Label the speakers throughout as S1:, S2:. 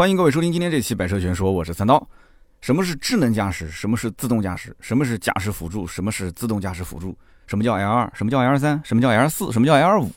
S1: 欢迎各位收听今天这期《百车全说》，我是三刀。什么是智能驾驶？什么是自动驾驶？什么是驾驶辅助？什么是自动驾驶辅助？什么叫 L 二？什么叫 L 三？什么叫 L 四？什么叫 L 五？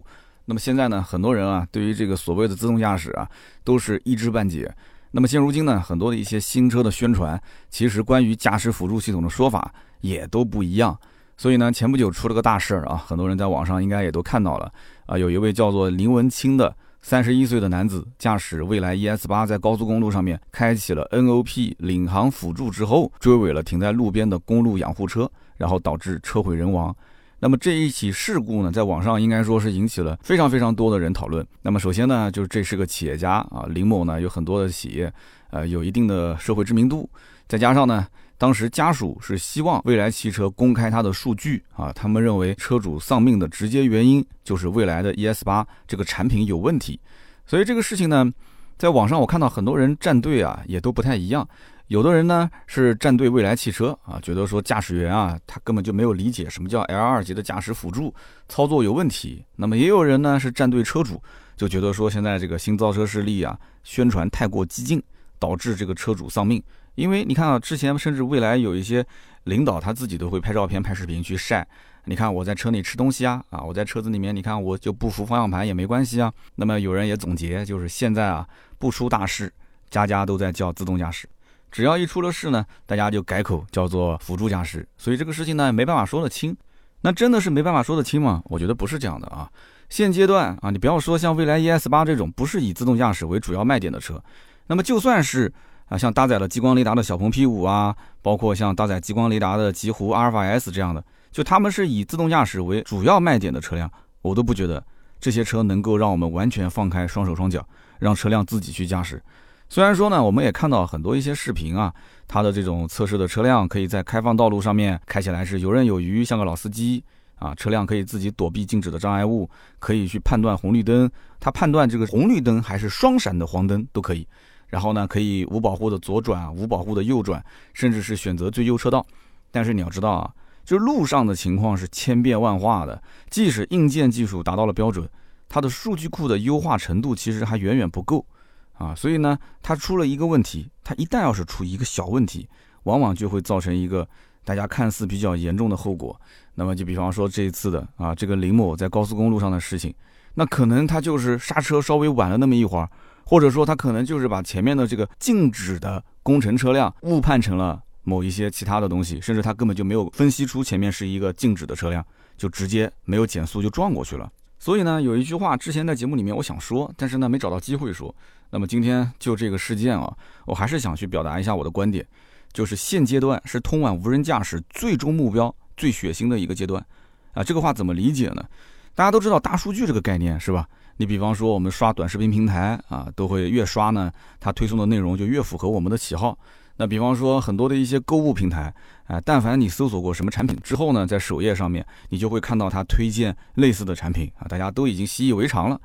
S1: 那么现在呢，很多人啊，对于这个所谓的自动驾驶啊，都是一知半解。那么现如今呢，很多的一些新车的宣传，其实关于驾驶辅助系统的说法也都不一样。所以呢，前不久出了个大事儿啊，很多人在网上应该也都看到了啊，有一位叫做林文清的三十一岁的男子，驾驶蔚来 ES 八在高速公路上面开启了 NOP 领航辅助之后，追尾了停在路边的公路养护车，然后导致车毁人亡。那么这一起事故呢，在网上应该说是引起了非常非常多的人讨论。那么首先呢，就是这是个企业家啊，林某呢有很多的企业，呃，有一定的社会知名度，再加上呢，当时家属是希望蔚来汽车公开他的数据啊，他们认为车主丧命的直接原因就是蔚来的 ES 八这个产品有问题，所以这个事情呢，在网上我看到很多人站队啊，也都不太一样。有的人呢是站队蔚来汽车啊，觉得说驾驶员啊他根本就没有理解什么叫 L 二级的驾驶辅助操作有问题。那么也有人呢是站队车主，就觉得说现在这个新造车势力啊宣传太过激进，导致这个车主丧命。因为你看啊，之前甚至未来有一些领导他自己都会拍照片、拍视频去晒。你看我在车内吃东西啊，啊我在车子里面，你看我就不扶方向盘也没关系啊。那么有人也总结，就是现在啊不出大事，家家都在叫自动驾驶。只要一出了事呢，大家就改口叫做辅助驾驶，所以这个事情呢没办法说得清。那真的是没办法说得清吗？我觉得不是这样的啊。现阶段啊，你不要说像蔚来 ES 八这种不是以自动驾驶为主要卖点的车，那么就算是啊像搭载了激光雷达的小鹏 P 五啊，包括像搭载激光雷达的极狐阿尔法 S 这样的，就他们是以自动驾驶为主要卖点的车辆，我都不觉得这些车能够让我们完全放开双手双脚，让车辆自己去驾驶。虽然说呢，我们也看到很多一些视频啊，它的这种测试的车辆可以在开放道路上面开起来是游刃有余，像个老司机啊，车辆可以自己躲避静止的障碍物，可以去判断红绿灯，它判断这个红绿灯还是双闪的黄灯都可以，然后呢，可以无保护的左转，无保护的右转，甚至是选择最优车道。但是你要知道啊，就路上的情况是千变万化的，即使硬件技术达到了标准，它的数据库的优化程度其实还远远不够。啊，所以呢，它出了一个问题，它一旦要是出一个小问题，往往就会造成一个大家看似比较严重的后果。那么就比方说这一次的啊，这个林某在高速公路上的事情，那可能他就是刹车稍微晚了那么一会儿，或者说他可能就是把前面的这个静止的工程车辆误判成了某一些其他的东西，甚至他根本就没有分析出前面是一个静止的车辆，就直接没有减速就撞过去了。所以呢，有一句话之前在节目里面我想说，但是呢没找到机会说。那么今天就这个事件啊，我还是想去表达一下我的观点，就是现阶段是通往无人驾驶最终目标最血腥的一个阶段，啊，这个话怎么理解呢？大家都知道大数据这个概念是吧？你比方说我们刷短视频平台啊，都会越刷呢，它推送的内容就越符合我们的喜好。那比方说很多的一些购物平台，啊，但凡你搜索过什么产品之后呢，在首页上面你就会看到它推荐类似的产品啊，大家都已经习以为常了。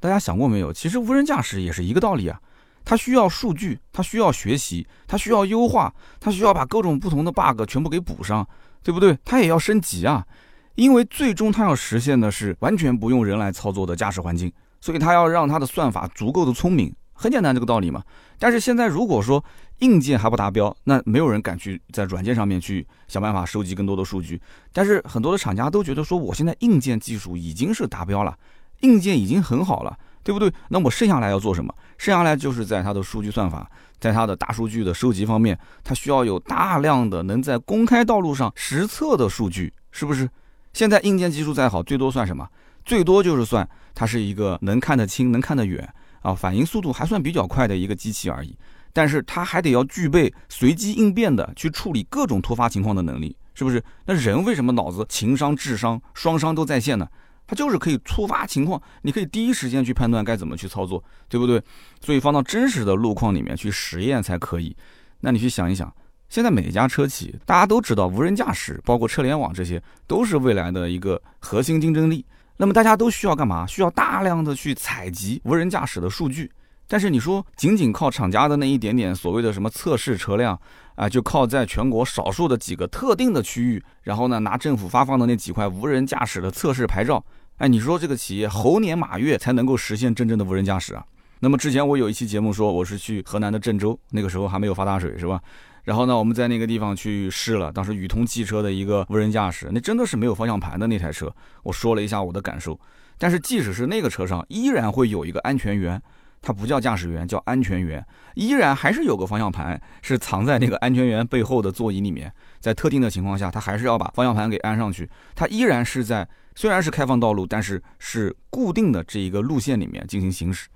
S1: 大家想过没有？其实无人驾驶也是一个道理啊，它需要数据，它需要学习，它需要优化，它需要把各种不同的 bug 全部给补上，对不对？它也要升级啊，因为最终它要实现的是完全不用人来操作的驾驶环境，所以它要让它的算法足够的聪明，很简单这个道理嘛。但是现在如果说硬件还不达标，那没有人敢去在软件上面去想办法收集更多的数据。但是很多的厂家都觉得说，我现在硬件技术已经是达标了。硬件已经很好了，对不对？那我剩下来要做什么？剩下来就是在它的数据算法，在它的大数据的收集方面，它需要有大量的能在公开道路上实测的数据，是不是？现在硬件技术再好，最多算什么？最多就是算它是一个能看得清、能看得远啊，反应速度还算比较快的一个机器而已。但是它还得要具备随机应变的去处理各种突发情况的能力，是不是？那人为什么脑子情商、智商双商都在线呢？它就是可以突发情况，你可以第一时间去判断该怎么去操作，对不对？所以放到真实的路况里面去实验才可以。那你去想一想，现在每家车企大家都知道，无人驾驶包括车联网这些都是未来的一个核心竞争力。那么大家都需要干嘛？需要大量的去采集无人驾驶的数据。但是你说仅仅靠厂家的那一点点所谓的什么测试车辆啊，就靠在全国少数的几个特定的区域，然后呢拿政府发放的那几块无人驾驶的测试牌照，哎，你说这个企业猴年马月才能够实现真正的无人驾驶啊？那么之前我有一期节目说我是去河南的郑州，那个时候还没有发大水是吧？然后呢，我们在那个地方去试了，当时宇通汽车的一个无人驾驶，那真的是没有方向盘的那台车。我说了一下我的感受，但是即使是那个车上，依然会有一个安全员，他不叫驾驶员，叫安全员，依然还是有个方向盘是藏在那个安全员背后的座椅里面，在特定的情况下，他还是要把方向盘给安上去，他依然是在虽然是开放道路，但是是固定的这一个路线里面进行行驶，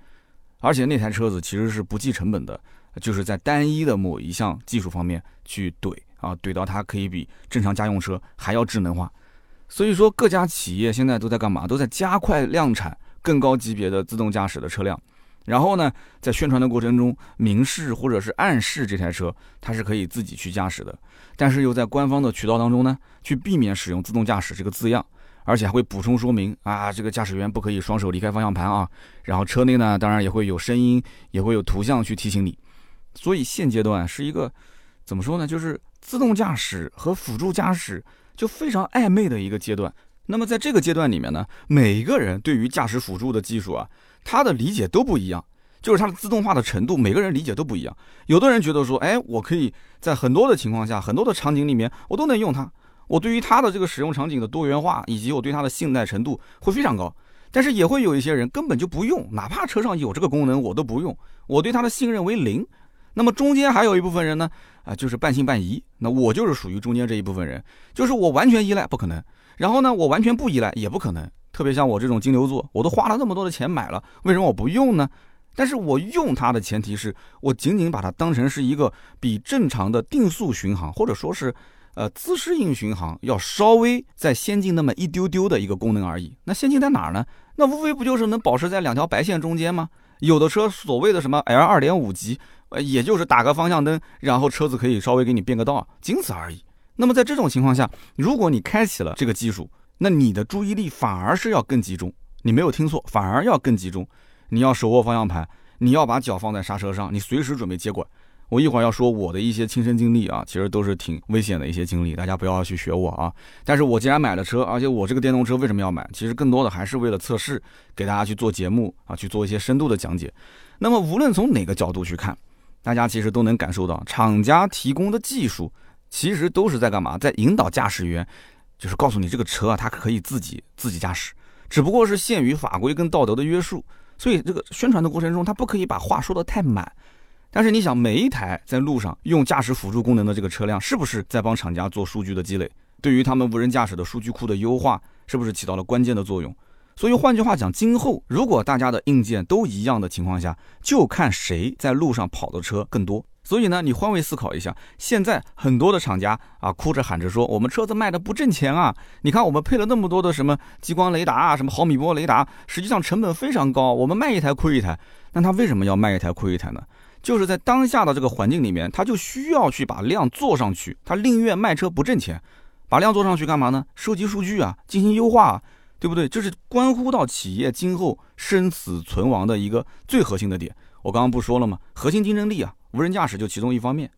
S1: 而且那台车子其实是不计成本的。就是在单一的某一项技术方面去怼啊，怼到它可以比正常家用车还要智能化。所以说，各家企业现在都在干嘛？都在加快量产更高级别的自动驾驶的车辆。然后呢，在宣传的过程中明示或者是暗示这台车它是可以自己去驾驶的，但是又在官方的渠道当中呢，去避免使用自动驾驶这个字样，而且还会补充说明啊，这个驾驶员不可以双手离开方向盘啊。然后车内呢，当然也会有声音，也会有图像去提醒你。所以现阶段是一个怎么说呢？就是自动驾驶和辅助驾驶就非常暧昧的一个阶段。那么在这个阶段里面呢，每一个人对于驾驶辅助的技术啊，他的理解都不一样，就是它的自动化的程度，每个人理解都不一样。有的人觉得说，哎，我可以在很多的情况下、很多的场景里面，我都能用它。我对于它的这个使用场景的多元化，以及我对它的信赖程度会非常高。但是也会有一些人根本就不用，哪怕车上有这个功能，我都不用。我对它的信任为零。那么中间还有一部分人呢，啊，就是半信半疑。那我就是属于中间这一部分人，就是我完全依赖不可能，然后呢，我完全不依赖也不可能。特别像我这种金牛座，我都花了那么多的钱买了，为什么我不用呢？但是我用它的前提是我仅仅把它当成是一个比正常的定速巡航，或者说是呃自适应巡航要稍微再先进那么一丢丢的一个功能而已。那先进在哪儿呢？那无非不就是能保持在两条白线中间吗？有的车所谓的什么 L 二点五级。呃，也就是打个方向灯，然后车子可以稍微给你变个道，仅此而已。那么在这种情况下，如果你开启了这个技术，那你的注意力反而是要更集中。你没有听错，反而要更集中。你要手握方向盘，你要把脚放在刹车上，你随时准备接管。我一会儿要说我的一些亲身经历啊，其实都是挺危险的一些经历，大家不要去学我啊。但是我既然买了车，而且我这个电动车为什么要买？其实更多的还是为了测试，给大家去做节目啊，去做一些深度的讲解。那么无论从哪个角度去看，大家其实都能感受到，厂家提供的技术其实都是在干嘛？在引导驾驶员，就是告诉你这个车啊，它可以自己自己驾驶，只不过是限于法规跟道德的约束。所以这个宣传的过程中，它不可以把话说的太满。但是你想，每一台在路上用驾驶辅助功能的这个车辆，是不是在帮厂家做数据的积累？对于他们无人驾驶的数据库的优化，是不是起到了关键的作用？所以换句话讲，今后如果大家的硬件都一样的情况下，就看谁在路上跑的车更多。所以呢，你换位思考一下，现在很多的厂家啊，哭着喊着说我们车子卖的不挣钱啊。你看我们配了那么多的什么激光雷达啊，什么毫米波雷达，实际上成本非常高，我们卖一台亏一台。那他为什么要卖一台亏一台呢？就是在当下的这个环境里面，他就需要去把量做上去，他宁愿卖车不挣钱，把量做上去干嘛呢？收集数据啊，进行优化。啊对不对？这是关乎到企业今后生死存亡的一个最核心的点。我刚刚不说了吗？核心竞争力啊，无人驾驶就其中一方面。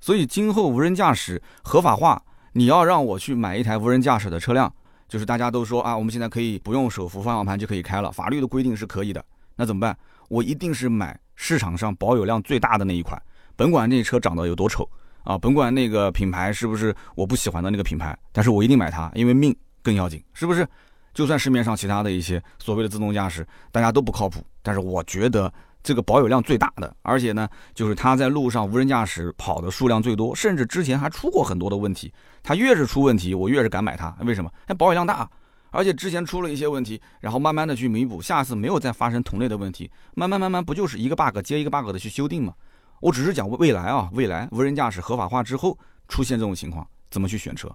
S1: 所以今后无人驾驶合法化，你要让我去买一台无人驾驶的车辆，就是大家都说啊，我们现在可以不用手扶方向盘就可以开了，法律的规定是可以的。那怎么办？我一定是买市场上保有量最大的那一款，甭管那车长得有多丑啊，甭管那个品牌是不是我不喜欢的那个品牌，但是我一定买它，因为命更要紧，是不是？就算市面上其他的一些所谓的自动驾驶，大家都不靠谱，但是我觉得这个保有量最大的，而且呢，就是它在路上无人驾驶跑的数量最多，甚至之前还出过很多的问题。它越是出问题，我越是敢买它。为什么？它保有量大，而且之前出了一些问题，然后慢慢的去弥补，下次没有再发生同类的问题，慢慢慢慢不就是一个 bug 接一个 bug 的去修订吗？我只是讲未来啊，未来无人驾驶合法化之后出现这种情况，怎么去选车？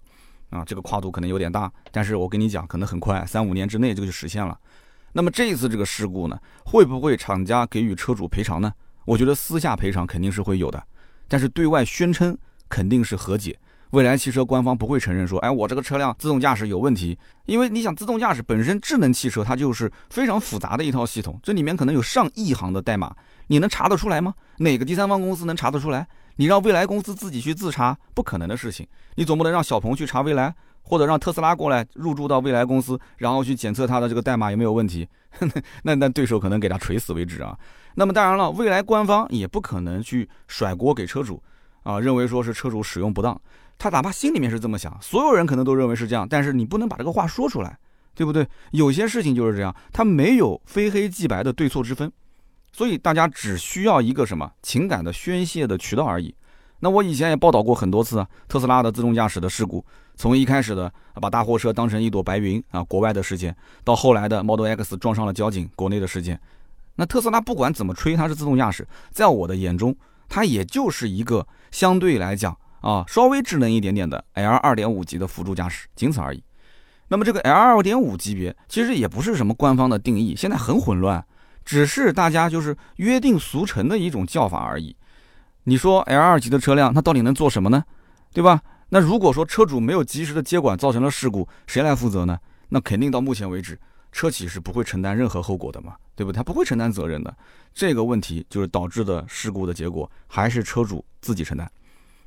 S1: 啊，这个跨度可能有点大，但是我跟你讲，可能很快，三五年之内这个就实现了。那么这一次这个事故呢，会不会厂家给予车主赔偿呢？我觉得私下赔偿肯定是会有的，但是对外宣称肯定是和解。未来汽车官方不会承认说，哎，我这个车辆自动驾驶有问题，因为你想，自动驾驶本身智能汽车它就是非常复杂的一套系统，这里面可能有上亿行的代码，你能查得出来吗？哪个第三方公司能查得出来？你让未来公司自己去自查，不可能的事情。你总不能让小鹏去查未来，或者让特斯拉过来入驻到未来公司，然后去检测它的这个代码有没有问题。那那对手可能给他锤死为止啊。那么当然了，未来官方也不可能去甩锅给车主啊，认为说是车主使用不当。他哪怕心里面是这么想，所有人可能都认为是这样，但是你不能把这个话说出来，对不对？有些事情就是这样，它没有非黑即白的对错之分，所以大家只需要一个什么情感的宣泄的渠道而已。那我以前也报道过很多次啊，特斯拉的自动驾驶的事故，从一开始的把大货车当成一朵白云啊，国外的事件，到后来的 Model X 撞上了交警，国内的事件。那特斯拉不管怎么吹它是自动驾驶，在我的眼中，它也就是一个相对来讲。啊，稍微智能一点点的 L 二点五级的辅助驾驶，仅此而已。那么这个 L 二点五级别其实也不是什么官方的定义，现在很混乱，只是大家就是约定俗成的一种叫法而已。你说 L 二级的车辆它到底能做什么呢？对吧？那如果说车主没有及时的接管造成了事故，谁来负责呢？那肯定到目前为止，车企是不会承担任何后果的嘛，对不对？他不会承担责任的。这个问题就是导致的事故的结果，还是车主自己承担。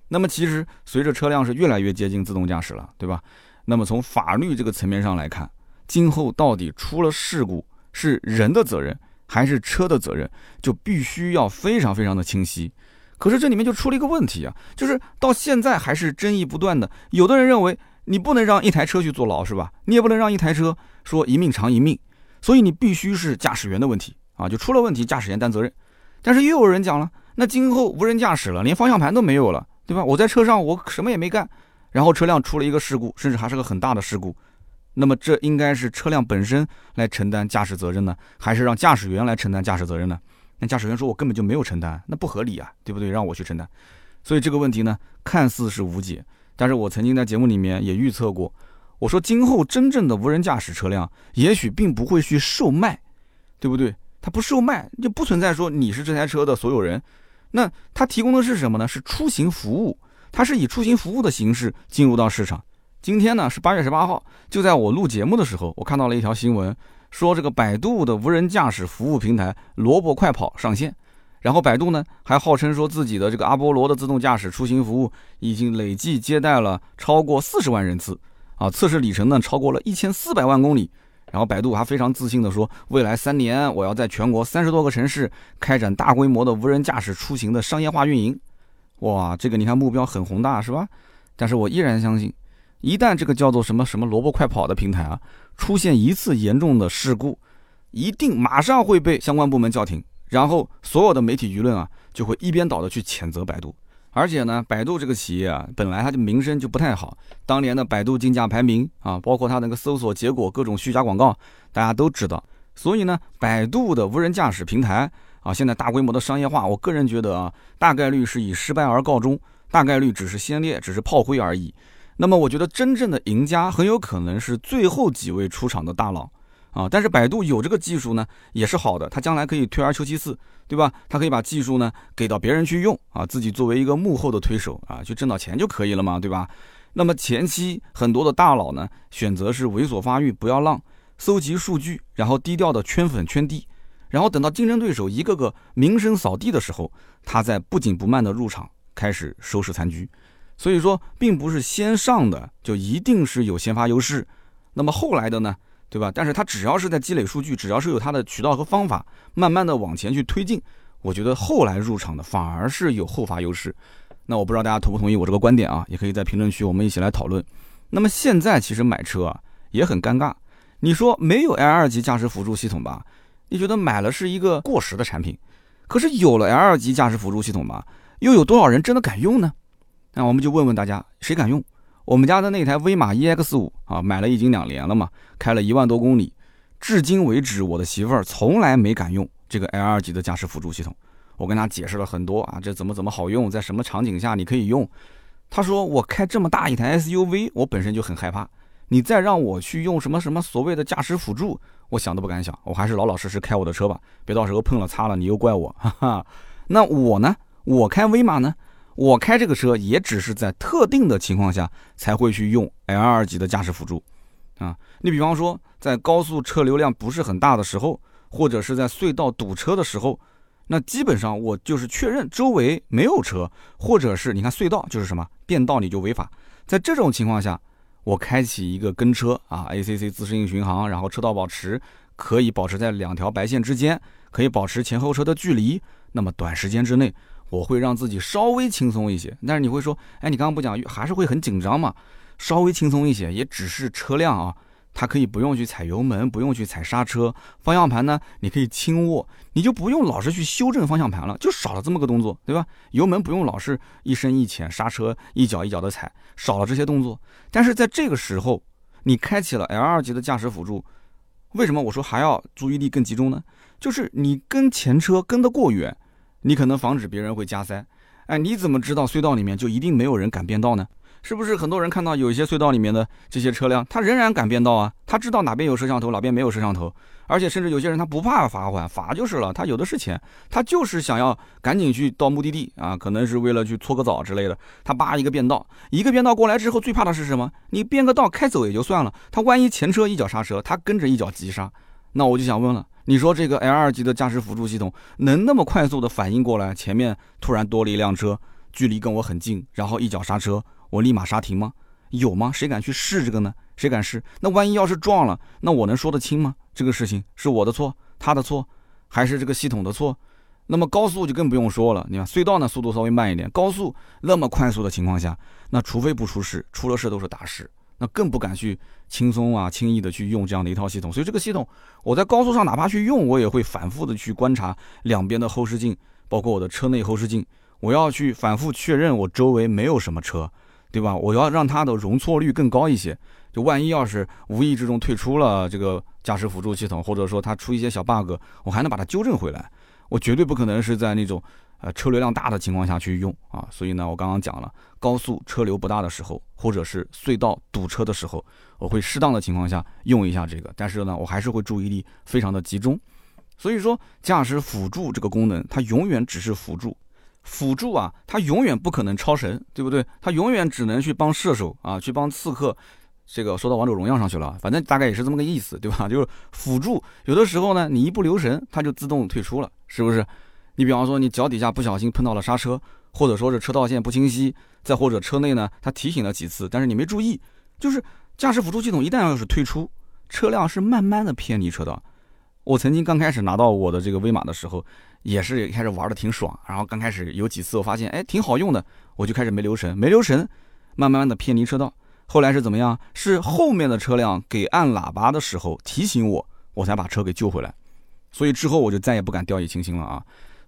S1: 那么其实随着车辆是越来越接近自动驾驶了，对吧？那么从法律这个层面上来看，今后到底出了事故是人的责任还是车的责任，就必须要非常非常的清晰。可是这里面就出了一个问题啊，就是到现在还是争议不断的。有的人认为你不能让一台车去坐牢，是吧？你也不能让一台车说一命偿一命，所以你必须是驾驶员的问题啊，就出了问题驾驶员担责任。但是又有人讲了，那今后无人驾驶了，连方向盘都没有了。对吧？我在车上，我什么也没干，然后车辆出了一个事故，甚至还是个很大的事故，那么这应该是车辆本身来承担驾驶责任呢，还是让驾驶员来承担驾驶责任呢？那驾驶员说：“我根本就没有承担，那不合理啊，对不对？让我去承担。”所以这个问题呢，看似是无解，但是我曾经在节目里面也预测过，我说今后真正的无人驾驶车辆也许并不会去售卖，对不对？它不售卖，就不存在说你是这台车的所有人。那它提供的是什么呢？是出行服务，它是以出行服务的形式进入到市场。今天呢是八月十八号，就在我录节目的时候，我看到了一条新闻，说这个百度的无人驾驶服务平台萝卜快跑上线，然后百度呢还号称说自己的这个阿波罗的自动驾驶出行服务已经累计接待了超过四十万人次，啊，测试里程呢超过了一千四百万公里。然后百度还非常自信地说，未来三年我要在全国三十多个城市开展大规模的无人驾驶出行的商业化运营。哇，这个你看目标很宏大是吧？但是我依然相信，一旦这个叫做什么什么萝卜快跑的平台啊，出现一次严重的事故，一定马上会被相关部门叫停，然后所有的媒体舆论啊就会一边倒的去谴责百度。而且呢，百度这个企业啊，本来它的名声就不太好。当年的百度竞价排名啊，包括它那个搜索结果各种虚假广告，大家都知道。所以呢，百度的无人驾驶平台啊，现在大规模的商业化，我个人觉得啊，大概率是以失败而告终，大概率只是先烈，只是炮灰而已。那么，我觉得真正的赢家很有可能是最后几位出场的大佬。啊，但是百度有这个技术呢，也是好的，它将来可以退而求其次，对吧？它可以把技术呢给到别人去用啊，自己作为一个幕后的推手啊，去挣到钱就可以了嘛，对吧？那么前期很多的大佬呢，选择是猥琐发育，不要浪，搜集数据，然后低调的圈粉圈地，然后等到竞争对手一个个名声扫地的时候，他在不紧不慢的入场，开始收拾残局。所以说，并不是先上的就一定是有先发优势，那么后来的呢？对吧？但是它只要是在积累数据，只要是有它的渠道和方法，慢慢的往前去推进，我觉得后来入场的反而是有后发优势。那我不知道大家同不同意我这个观点啊？也可以在评论区我们一起来讨论。那么现在其实买车啊也很尴尬，你说没有 L 二级驾驶辅助系统吧？你觉得买了是一个过时的产品？可是有了 L 二级驾驶辅助系统吧，又有多少人真的敢用呢？那我们就问问大家，谁敢用？我们家的那台威马 EX 五啊，买了已经两年了嘛，开了一万多公里，至今为止，我的媳妇儿从来没敢用这个 L 二级的驾驶辅助系统。我跟她解释了很多啊，这怎么怎么好用，在什么场景下你可以用。她说我开这么大一台 SUV，我本身就很害怕，你再让我去用什么什么所谓的驾驶辅助，我想都不敢想，我还是老老实实开我的车吧，别到时候碰了擦了你又怪我。哈哈，那我呢？我开威马呢？我开这个车也只是在特定的情况下才会去用 L 二级的驾驶辅助，啊，你比方说在高速车流量不是很大的时候，或者是在隧道堵车的时候，那基本上我就是确认周围没有车，或者是你看隧道就是什么变道你就违法，在这种情况下，我开启一个跟车啊，ACC 自适应巡航，然后车道保持，可以保持在两条白线之间，可以保持前后车的距离，那么短时间之内我会让自己稍微轻松一些。但是你会说，哎，你刚刚不讲还是会很紧张嘛？稍微轻松一些，也只是车辆啊。它可以不用去踩油门，不用去踩刹车，方向盘呢，你可以轻握，你就不用老是去修正方向盘了，就少了这么个动作，对吧？油门不用老是一深一浅，刹车一脚一脚的踩，少了这些动作。但是在这个时候，你开启了 L 二级的驾驶辅助，为什么我说还要注意力更集中呢？就是你跟前车跟得过远，你可能防止别人会加塞。哎，你怎么知道隧道里面就一定没有人敢变道呢？是不是很多人看到有一些隧道里面的这些车辆，他仍然敢变道啊？他知道哪边有摄像头，哪边没有摄像头，而且甚至有些人他不怕罚款，罚就是了，他有的是钱，他就是想要赶紧去到目的地啊，可能是为了去搓个澡之类的。他叭一个变道，一个变道过来之后，最怕的是什么？你变个道开走也就算了，他万一前车一脚刹车，他跟着一脚急刹，那我就想问了，你说这个 L 二级的驾驶辅助系统能那么快速的反应过来，前面突然多了一辆车，距离跟我很近，然后一脚刹车？我立马刹停吗？有吗？谁敢去试这个呢？谁敢试？那万一要是撞了，那我能说得清吗？这个事情是我的错，他的错，还是这个系统的错？那么高速就更不用说了，你看隧道呢，速度稍微慢一点，高速那么快速的情况下，那除非不出事，出了事都是大事，那更不敢去轻松啊、轻易的去用这样的一套系统。所以这个系统，我在高速上哪怕去用，我也会反复的去观察两边的后视镜，包括我的车内后视镜，我要去反复确认我周围没有什么车。对吧？我要让它的容错率更高一些，就万一要是无意之中退出了这个驾驶辅助系统，或者说它出一些小 bug，我还能把它纠正回来。我绝对不可能是在那种呃车流量大的情况下去用啊。所以呢，我刚刚讲了，高速车流不大的时候，或者是隧道堵车的时候，我会适当的情况下用一下这个。但是呢，我还是会注意力非常的集中。所以说，驾驶辅助这个功能，它永远只是辅助。辅助啊，它永远不可能超神，对不对？它永远只能去帮射手啊，去帮刺客。这个说到王者荣耀上去了，反正大概也是这么个意思，对吧？就是辅助，有的时候呢，你一不留神，它就自动退出了，是不是？你比方说，你脚底下不小心碰到了刹车，或者说是车道线不清晰，再或者车内呢，它提醒了几次，但是你没注意，就是驾驶辅助系统一旦要是退出，车辆是慢慢的偏离车道。我曾经刚开始拿到我的这个威马的时候。也是开始玩的挺爽，然后刚开始有几次我发现，哎，挺好用的，我就开始没留神，没留神，慢慢的偏离车道。后来是怎么样？是后面的车辆给按喇叭的时候提醒我，我才把车给救回来。所以之后我就再也不敢掉以轻心了啊。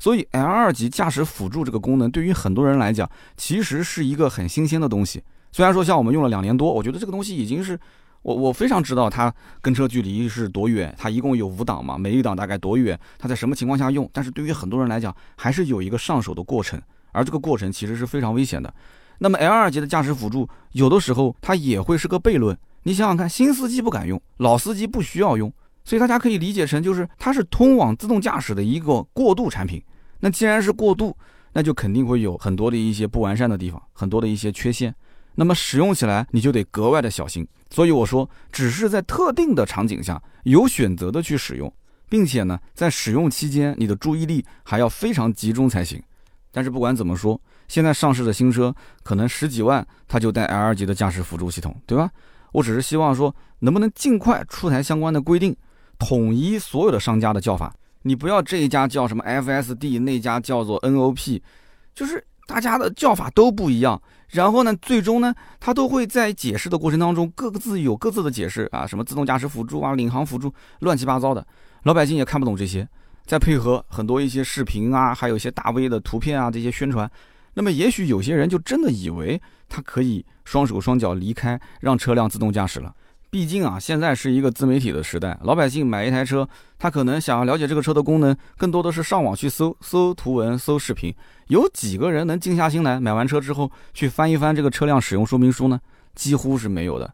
S1: 所以 L 二级驾驶辅助这个功能，对于很多人来讲，其实是一个很新鲜的东西。虽然说像我们用了两年多，我觉得这个东西已经是。我我非常知道它跟车距离是多远，它一共有五档嘛，每一档大概多远，它在什么情况下用？但是对于很多人来讲，还是有一个上手的过程，而这个过程其实是非常危险的。那么 L 二级的驾驶辅助，有的时候它也会是个悖论。你想想看，新司机不敢用，老司机不需要用，所以大家可以理解成就是它是通往自动驾驶的一个过渡产品。那既然是过渡，那就肯定会有很多的一些不完善的地方，很多的一些缺陷。那么使用起来你就得格外的小心，所以我说，只是在特定的场景下有选择的去使用，并且呢，在使用期间你的注意力还要非常集中才行。但是不管怎么说，现在上市的新车可能十几万，它就带 L 级的驾驶辅助系统，对吧？我只是希望说，能不能尽快出台相关的规定，统一所有的商家的叫法，你不要这一家叫什么 FSD，那家叫做 NOP，就是大家的叫法都不一样。然后呢，最终呢，他都会在解释的过程当中，各自有各自的解释啊，什么自动驾驶辅助啊、领航辅助，乱七八糟的，老百姓也看不懂这些。再配合很多一些视频啊，还有一些大 V 的图片啊，这些宣传，那么也许有些人就真的以为他可以双手双脚离开，让车辆自动驾驶了。毕竟啊，现在是一个自媒体的时代，老百姓买一台车，他可能想要了解这个车的功能，更多的是上网去搜搜图文、搜视频。有几个人能静下心来买完车之后去翻一翻这个车辆使用说明书呢？几乎是没有的。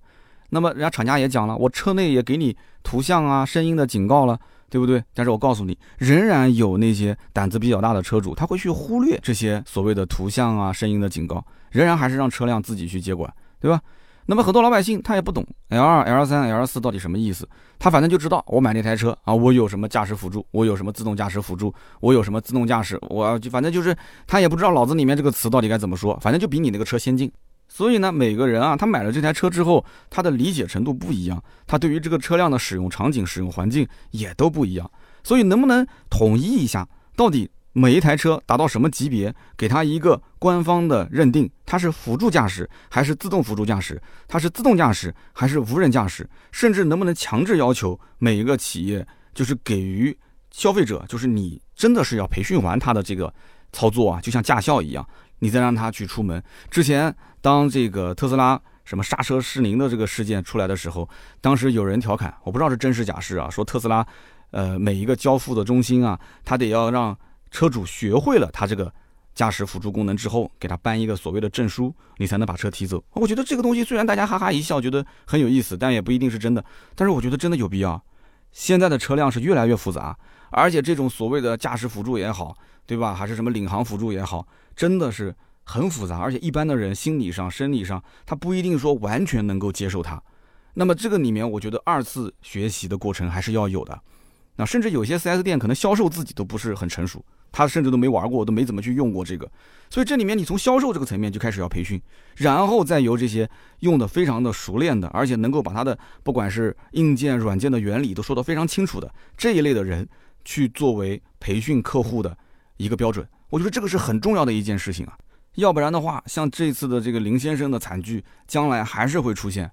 S1: 那么人家厂家也讲了，我车内也给你图像啊、声音的警告了，对不对？但是我告诉你，仍然有那些胆子比较大的车主，他会去忽略这些所谓的图像啊、声音的警告，仍然还是让车辆自己去接管，对吧？那么很多老百姓他也不懂 L 二、L 三、L 四到底什么意思，他反正就知道我买那台车啊，我有什么驾驶辅助，我有什么自动驾驶辅助，我有什么自动驾驶，我就反正就是他也不知道脑子里面这个词到底该怎么说，反正就比你那个车先进。所以呢，每个人啊，他买了这台车之后，他的理解程度不一样，他对于这个车辆的使用场景、使用环境也都不一样。所以能不能统一一下，到底每一台车达到什么级别，给他一个官方的认定，它是辅助驾驶还是自动辅助驾驶，它是自动驾驶还是无人驾驶，甚至能不能强制要求每一个企业就是给予消费者，就是你真的是要培训完他的这个操作啊，就像驾校一样。你再让他去出门之前，当这个特斯拉什么刹车失灵的这个事件出来的时候，当时有人调侃，我不知道是真实假事啊，说特斯拉，呃，每一个交付的中心啊，他得要让车主学会了他这个驾驶辅助功能之后，给他颁一个所谓的证书，你才能把车提走。我觉得这个东西虽然大家哈哈一笑，觉得很有意思，但也不一定是真的。但是我觉得真的有必要。现在的车辆是越来越复杂，而且这种所谓的驾驶辅助也好，对吧？还是什么领航辅助也好。真的是很复杂，而且一般的人心理上、生理上，他不一定说完全能够接受它。那么这个里面，我觉得二次学习的过程还是要有的。那甚至有些 4S 店可能销售自己都不是很成熟，他甚至都没玩过，都没怎么去用过这个。所以这里面你从销售这个层面就开始要培训，然后再由这些用的非常的熟练的，而且能够把它的不管是硬件、软件的原理都说得非常清楚的这一类的人，去作为培训客户的一个标准。我觉得这个是很重要的一件事情啊，要不然的话，像这次的这个林先生的惨剧，将来还是会出现，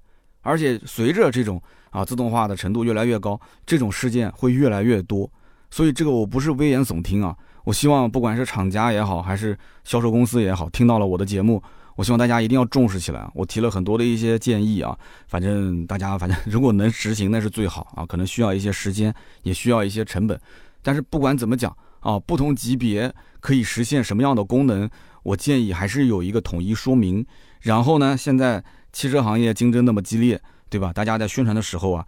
S1: 而且随着这种啊自动化的程度越来越高，这种事件会越来越多。所以这个我不是危言耸听啊，我希望不管是厂家也好，还是销售公司也好，听到了我的节目，我希望大家一定要重视起来。我提了很多的一些建议啊，反正大家反正如果能实行那是最好啊，可能需要一些时间，也需要一些成本，但是不管怎么讲。啊，不同级别可以实现什么样的功能？我建议还是有一个统一说明。然后呢，现在汽车行业竞争那么激烈，对吧？大家在宣传的时候啊，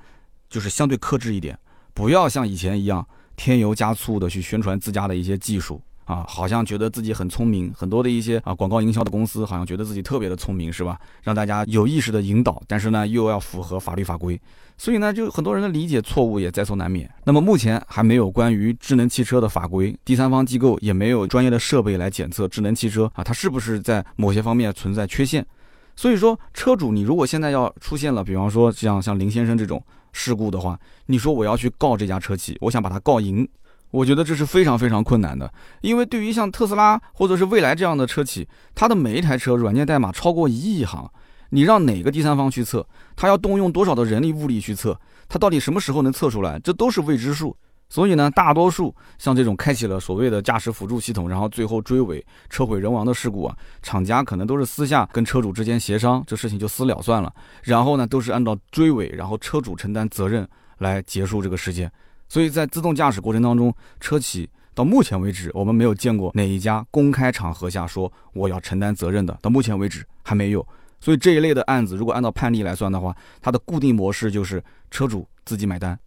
S1: 就是相对克制一点，不要像以前一样添油加醋的去宣传自家的一些技术。啊，好像觉得自己很聪明，很多的一些啊广告营销的公司好像觉得自己特别的聪明，是吧？让大家有意识的引导，但是呢又要符合法律法规，所以呢就很多人的理解错误也在所难免。那么目前还没有关于智能汽车的法规，第三方机构也没有专业的设备来检测智能汽车啊它是不是在某些方面存在缺陷。所以说车主你如果现在要出现了，比方说像像林先生这种事故的话，你说我要去告这家车企，我想把它告赢。我觉得这是非常非常困难的，因为对于像特斯拉或者是蔚来这样的车企，它的每一台车软件代码超过一亿行，你让哪个第三方去测，它要动用多少的人力物力去测，它到底什么时候能测出来，这都是未知数。所以呢，大多数像这种开启了所谓的驾驶辅助系统，然后最后追尾车毁人亡的事故啊，厂家可能都是私下跟车主之间协商，这事情就私了算了，然后呢，都是按照追尾，然后车主承担责任来结束这个事件。所以在自动驾驶过程当中，车企到目前为止，我们没有见过哪一家公开场合下说我要承担责任的。到目前为止还没有。所以这一类的案子，如果按照判例来算的话，它的固定模式就是车主自己买单。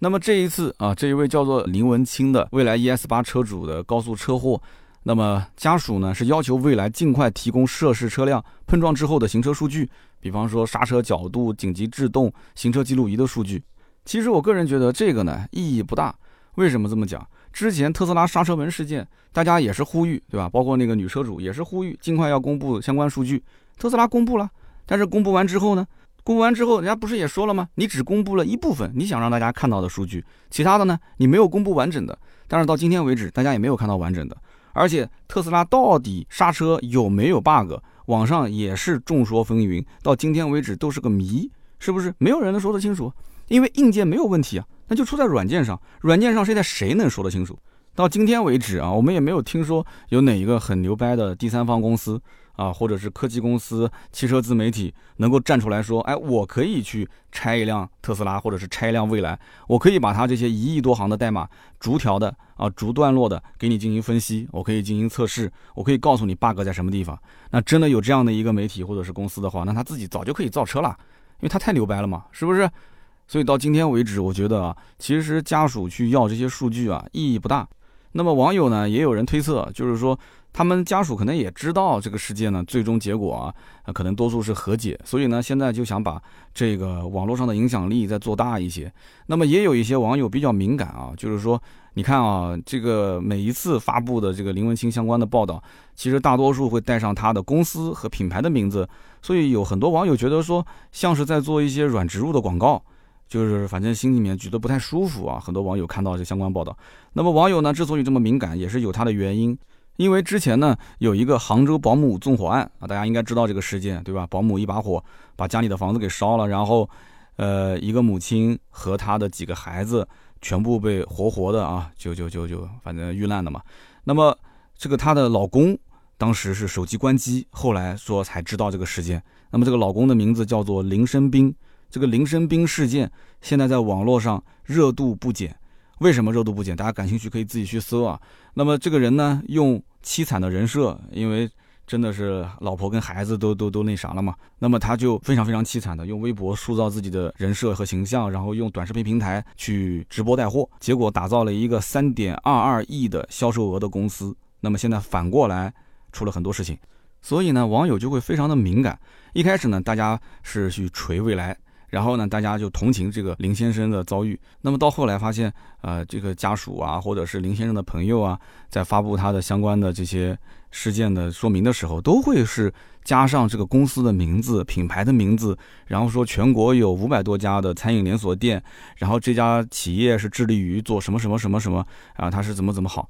S1: 那么这一次啊，这一位叫做林文清的蔚来 ES 八车主的高速车祸，那么家属呢是要求蔚来尽快提供涉事车辆碰撞之后的行车数据，比方说刹车角度、紧急制动、行车记录仪的数据。其实我个人觉得这个呢意义不大，为什么这么讲？之前特斯拉刹车门事件，大家也是呼吁，对吧？包括那个女车主也是呼吁，尽快要公布相关数据。特斯拉公布了，但是公布完之后呢？公布完之后，人家不是也说了吗？你只公布了一部分你想让大家看到的数据，其他的呢，你没有公布完整的。但是到今天为止，大家也没有看到完整的。而且特斯拉到底刹车有没有 bug，网上也是众说纷纭，到今天为止都是个谜，是不是？没有人能说得清楚。因为硬件没有问题啊，那就出在软件上。软件上现在谁能说得清楚？到今天为止啊，我们也没有听说有哪一个很牛掰的第三方公司啊，或者是科技公司、汽车自媒体能够站出来说：“哎，我可以去拆一辆特斯拉，或者是拆一辆蔚来，我可以把它这些一亿多行的代码逐条的啊、逐段落的给你进行分析，我可以进行测试，我可以告诉你 bug 在什么地方。那真的有这样的一个媒体或者是公司的话，那他自己早就可以造车了，因为他太牛掰了嘛，是不是？”所以到今天为止，我觉得啊，其实家属去要这些数据啊，意义不大。那么网友呢，也有人推测，就是说他们家属可能也知道这个事件呢，最终结果啊，可能多数是和解。所以呢，现在就想把这个网络上的影响力再做大一些。那么也有一些网友比较敏感啊，就是说你看啊，这个每一次发布的这个林文清相关的报道，其实大多数会带上他的公司和品牌的名字，所以有很多网友觉得说像是在做一些软植入的广告，就是反正心里面觉得不太舒服啊。很多网友看到这相关报道，那么网友呢之所以这么敏感，也是有他的原因，因为之前呢有一个杭州保姆纵火案啊，大家应该知道这个事件对吧？保姆一把火把家里的房子给烧了，然后。呃，一个母亲和她的几个孩子全部被活活的啊，就就就就反正遇难了嘛。那么这个她的老公当时是手机关机，后来说才知道这个事件。那么这个老公的名字叫做林生斌。这个林生斌事件现在在网络上热度不减。为什么热度不减？大家感兴趣可以自己去搜啊。那么这个人呢，用凄惨的人设，因为。真的是老婆跟孩子都都都那啥了嘛？那么他就非常非常凄惨的用微博塑造自己的人设和形象，然后用短视频平台去直播带货，结果打造了一个三点二二亿的销售额的公司。那么现在反过来出了很多事情，所以呢，网友就会非常的敏感。一开始呢，大家是去锤未来。然后呢，大家就同情这个林先生的遭遇。那么到后来发现，呃，这个家属啊，或者是林先生的朋友啊，在发布他的相关的这些事件的说明的时候，都会是加上这个公司的名字、品牌的名字，然后说全国有五百多家的餐饮连锁店，然后这家企业是致力于做什么什么什么什么啊，他是怎么怎么好，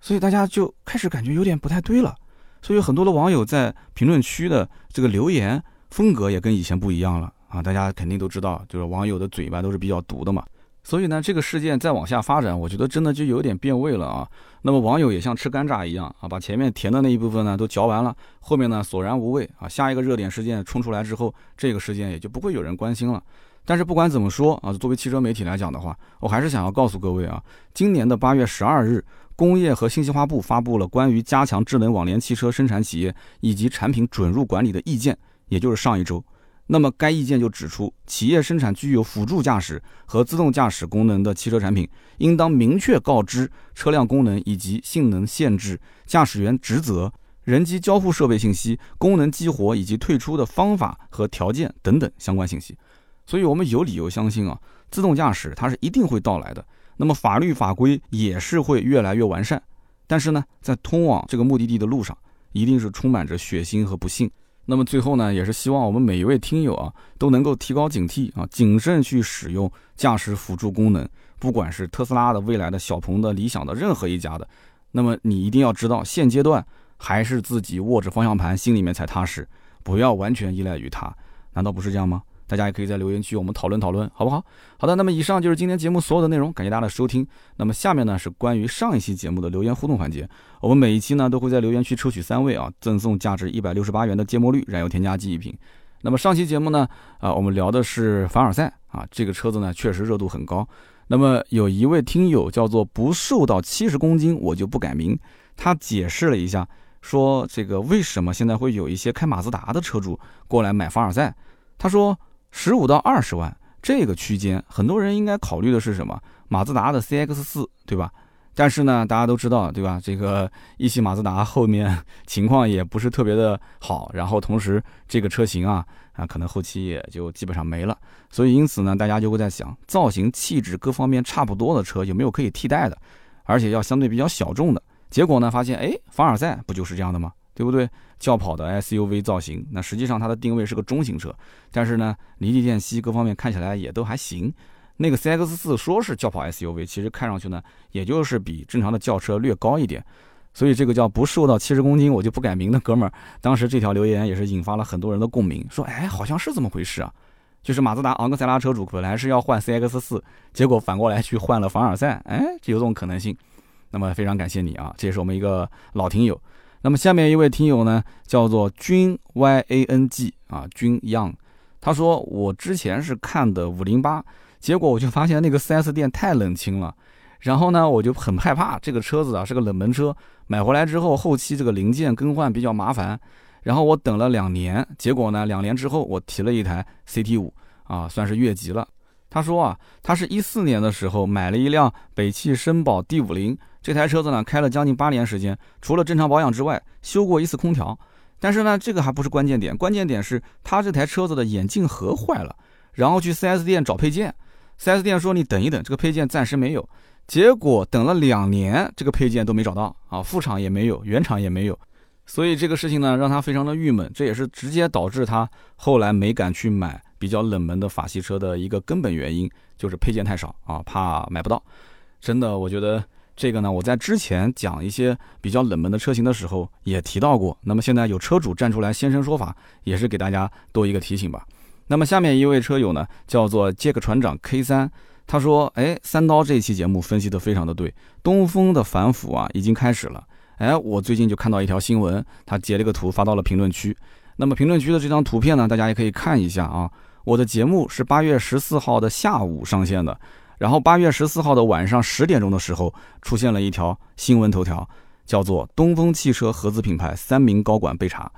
S1: 所以大家就开始感觉有点不太对了。所以很多的网友在评论区的这个留言风格也跟以前不一样了。啊，大家肯定都知道，就是网友的嘴巴都是比较毒的嘛。所以呢，这个事件再往下发展，我觉得真的就有点变味了啊。那么网友也像吃干炸一样啊，把前面甜的那一部分呢都嚼完了，后面呢索然无味啊。下一个热点事件冲出来之后，这个事件也就不会有人关心了。但是不管怎么说啊，作为汽车媒体来讲的话，我还是想要告诉各位啊，今年的八月十二日，工业和信息化部发布了关于加强智能网联汽车生产企业以及产品准入管理的意见，也就是上一周。那么该意见就指出，企业生产具有辅助驾驶和自动驾驶功能的汽车产品，应当明确告知车辆功能以及性能限制、驾驶员职责、人机交互设备信息、功能激活以及退出的方法和条件等等相关信息。所以，我们有理由相信啊，自动驾驶它是一定会到来的。那么，法律法规也是会越来越完善。但是呢，在通往这个目的地的路上，一定是充满着血腥和不幸。那么最后呢，也是希望我们每一位听友啊，都能够提高警惕啊，谨慎去使用驾驶辅助功能，不管是特斯拉的、未来的小鹏的、理想的任何一家的，那么你一定要知道，现阶段还是自己握着方向盘，心里面才踏实，不要完全依赖于它，难道不是这样吗？大家也可以在留言区我们讨论讨论，好不好？好的，那么以上就是今天节目所有的内容，感谢大家的收听。那么下面呢是关于上一期节目的留言互动环节，我们每一期呢都会在留言区抽取三位啊，赠送价值一百六十八元的芥末绿燃油添加剂一瓶。那么上期节目呢，啊，我们聊的是凡尔赛啊，这个车子呢确实热度很高。那么有一位听友叫做不瘦到七十公斤我就不改名，他解释了一下，说这个为什么现在会有一些开马自达的车主过来买凡尔赛，他说。十五到二十万这个区间，很多人应该考虑的是什么？马自达的 CX 四，对吧？但是呢，大家都知道，对吧？这个一汽马自达后面 情况也不是特别的好，然后同时这个车型啊啊，可能后期也就基本上没了。所以因此呢，大家就会在想，造型、气质各方面差不多的车有没有可以替代的，而且要相对比较小众的？结果呢，发现哎，凡尔赛不就是这样的吗？对不对？轿跑的 SUV 造型，那实际上它的定位是个中型车，但是呢，离地间隙各方面看起来也都还行。那个 CX 四说是轿跑 SUV，其实看上去呢，也就是比正常的轿车略高一点。所以这个叫不瘦到七十公斤我就不改名的哥们儿，当时这条留言也是引发了很多人的共鸣，说哎，好像是这么回事啊。就是马自达昂克赛拉车主本来是要换 CX 四，结果反过来去换了凡尔赛，哎，有这种可能性。那么非常感谢你啊，这也是我们一个老听友。那么下面一位听友呢，叫做君 Y A N G 啊，君 Young，他说我之前是看的五零八，结果我就发现那个 4S 店太冷清了，然后呢我就很害怕这个车子啊是个冷门车，买回来之后后期这个零件更换比较麻烦，然后我等了两年，结果呢两年之后我提了一台 CT 五啊，算是越级了。他说啊，他是一四年的时候买了一辆北汽绅宝 D 五零。这台车子呢，开了将近八年时间，除了正常保养之外，修过一次空调。但是呢，这个还不是关键点，关键点是他这台车子的眼镜盒坏了，然后去 4S 店找配件，4S 店说你等一等，这个配件暂时没有。结果等了两年，这个配件都没找到啊，副厂也没有，原厂也没有，所以这个事情呢，让他非常的郁闷，这也是直接导致他后来没敢去买比较冷门的法系车的一个根本原因，就是配件太少啊，怕买不到。真的，我觉得这个呢，我在之前讲一些比较冷门的车型的时候也提到过，那么现在有车主站出来现身说法，也是给大家多一个提醒吧。那么下面一位车友呢，叫做杰克船长 K 三。他说：“哎，三刀这一期节目分析的非常的对，东风的反腐啊已经开始了。哎，我最近就看到一条新闻，他截了个图发到了评论区。那么评论区的这张图片呢，大家也可以看一下啊。我的节目是八月十四号的下午上线的，然后八月十四号的晚上十点钟的时候，出现了一条新闻头条，叫做‘东风汽车合资品牌三名高管被查’。”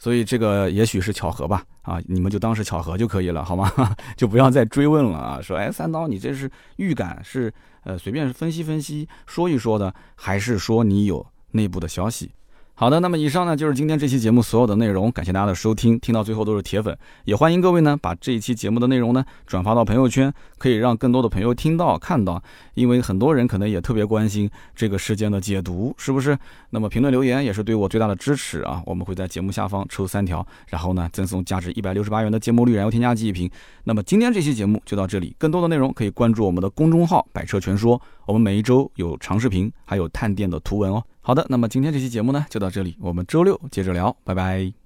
S1: 所以这个也许是巧合吧，啊，你们就当是巧合就可以了，好吗？就不要再追问了啊。说，哎，三刀，你这是预感是，呃，随便分析分析说一说的，还是说你有内部的消息？好的，那么以上呢就是今天这期节目所有的内容，感谢大家的收听，听到最后都是铁粉，也欢迎各位呢把这一期节目的内容呢转发到朋友圈，可以让更多的朋友听到看到，因为很多人可能也特别关心这个事件的解读，是不是？那么评论留言也是对我最大的支持啊，我们会在节目下方抽三条，然后呢赠送价值一百六十八元的节末绿燃油添加剂一瓶。那么今天这期节目就到这里，更多的内容可以关注我们的公众号“百车全说”，我们每一周有长视频，还有探店的图文哦。好的，那么今天这期节目呢就到这里，我们周六接着聊，拜拜。